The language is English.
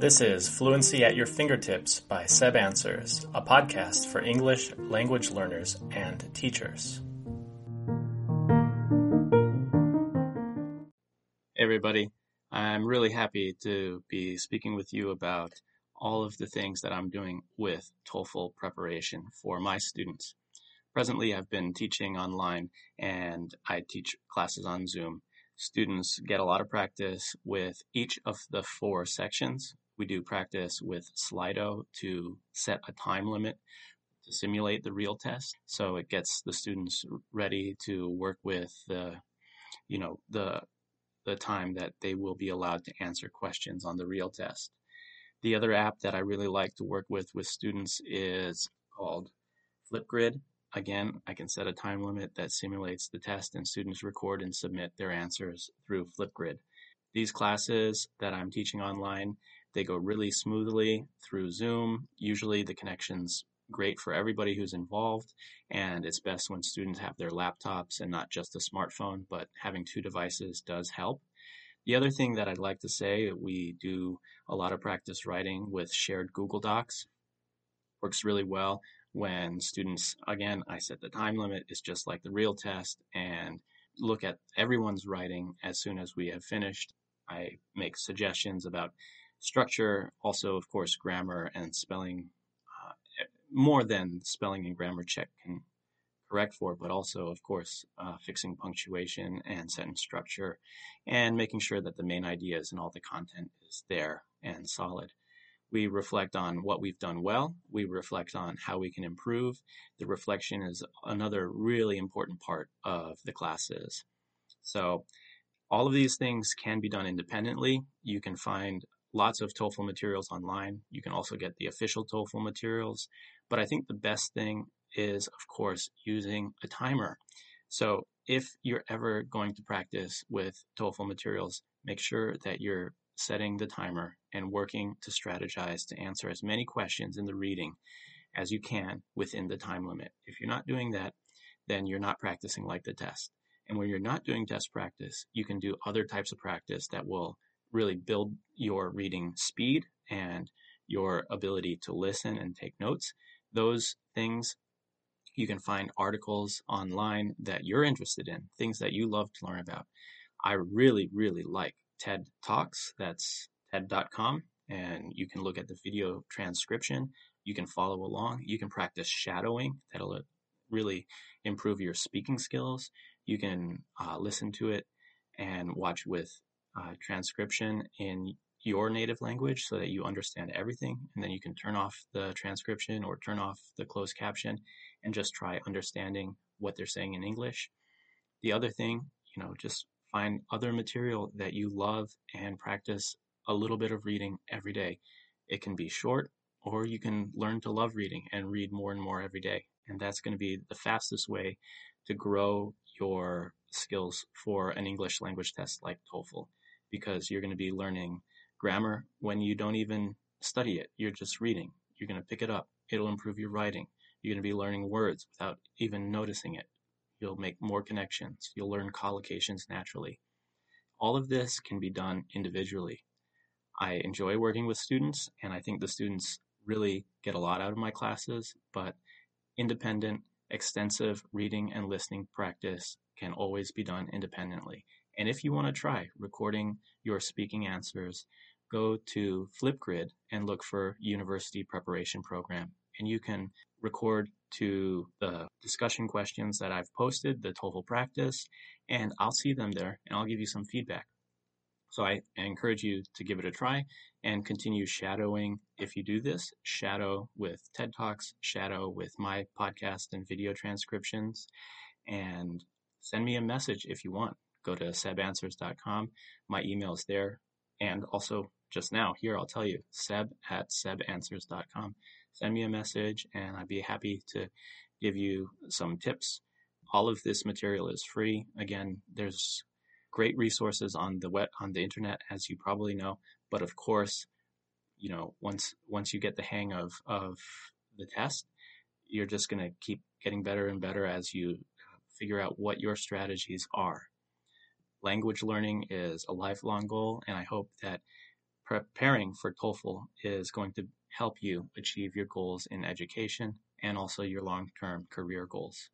This is Fluency at Your Fingertips by Seb Answers, a podcast for English language learners and teachers. Hey everybody, I'm really happy to be speaking with you about all of the things that I'm doing with TOEFL preparation for my students. Presently, I've been teaching online and I teach classes on Zoom. Students get a lot of practice with each of the four sections we do practice with Slido to set a time limit to simulate the real test. So it gets the students ready to work with the, you know, the the time that they will be allowed to answer questions on the real test. The other app that I really like to work with with students is called Flipgrid. Again, I can set a time limit that simulates the test and students record and submit their answers through Flipgrid. These classes that I'm teaching online they go really smoothly through Zoom. Usually the connection's great for everybody who's involved, and it's best when students have their laptops and not just a smartphone, but having two devices does help. The other thing that I'd like to say, we do a lot of practice writing with shared Google Docs. Works really well when students, again, I set the time limit, it's just like the real test, and look at everyone's writing as soon as we have finished. I make suggestions about structure, also, of course, grammar and spelling, uh, more than spelling and grammar check can correct for, but also, of course, uh, fixing punctuation and sentence structure and making sure that the main ideas and all the content is there and solid. We reflect on what we've done well. We reflect on how we can improve. The reflection is another really important part of the classes. So, all of these things can be done independently. You can find lots of TOEFL materials online. You can also get the official TOEFL materials. But I think the best thing is, of course, using a timer. So if you're ever going to practice with TOEFL materials, make sure that you're setting the timer and working to strategize to answer as many questions in the reading as you can within the time limit. If you're not doing that, then you're not practicing like the test. And when you're not doing test practice, you can do other types of practice that will really build your reading speed and your ability to listen and take notes. Those things you can find articles online that you're interested in, things that you love to learn about. I really, really like TED Talks. That's TED.com. And you can look at the video transcription. You can follow along. You can practice shadowing. That'll really improve your speaking skills. You can uh, listen to it and watch with uh, transcription in your native language so that you understand everything. And then you can turn off the transcription or turn off the closed caption and just try understanding what they're saying in English. The other thing, you know, just find other material that you love and practice a little bit of reading every day. It can be short, or you can learn to love reading and read more and more every day. And that's going to be the fastest way to grow your skills for an English language test like TOEFL because you're going to be learning grammar when you don't even study it. You're just reading. You're going to pick it up. It'll improve your writing. You're going to be learning words without even noticing it. You'll make more connections. You'll learn collocations naturally. All of this can be done individually. I enjoy working with students, and I think the students really get a lot out of my classes, but independent, extensive reading and listening practice can always be done independently. And if you want to try recording your speaking answers, go to Flipgrid and look for University Preparation Program. And you can record to the discussion questions that I've posted, the TOEFL practice, and I'll see them there and I'll give you some feedback. So I encourage you to give it a try and continue shadowing if you do this. Shadow with TED Talks, shadow with my podcast and video transcriptions, and send me a message if you want go to sebanswers.com. My email is there. And also, just now, here I'll tell you, seb at sebanswers.com. Send me a message, and I'd be happy to give you some tips. All of this material is free. Again, there's great resources on the web on the internet, as you probably know. But of course, you know, once once you get the hang of of the test, you're just going to keep getting better and better as you figure out what your strategies are language learning is a lifelong goal, and I hope that preparing for TOEFL is going to help you achieve your goals in education and also your long term career goals.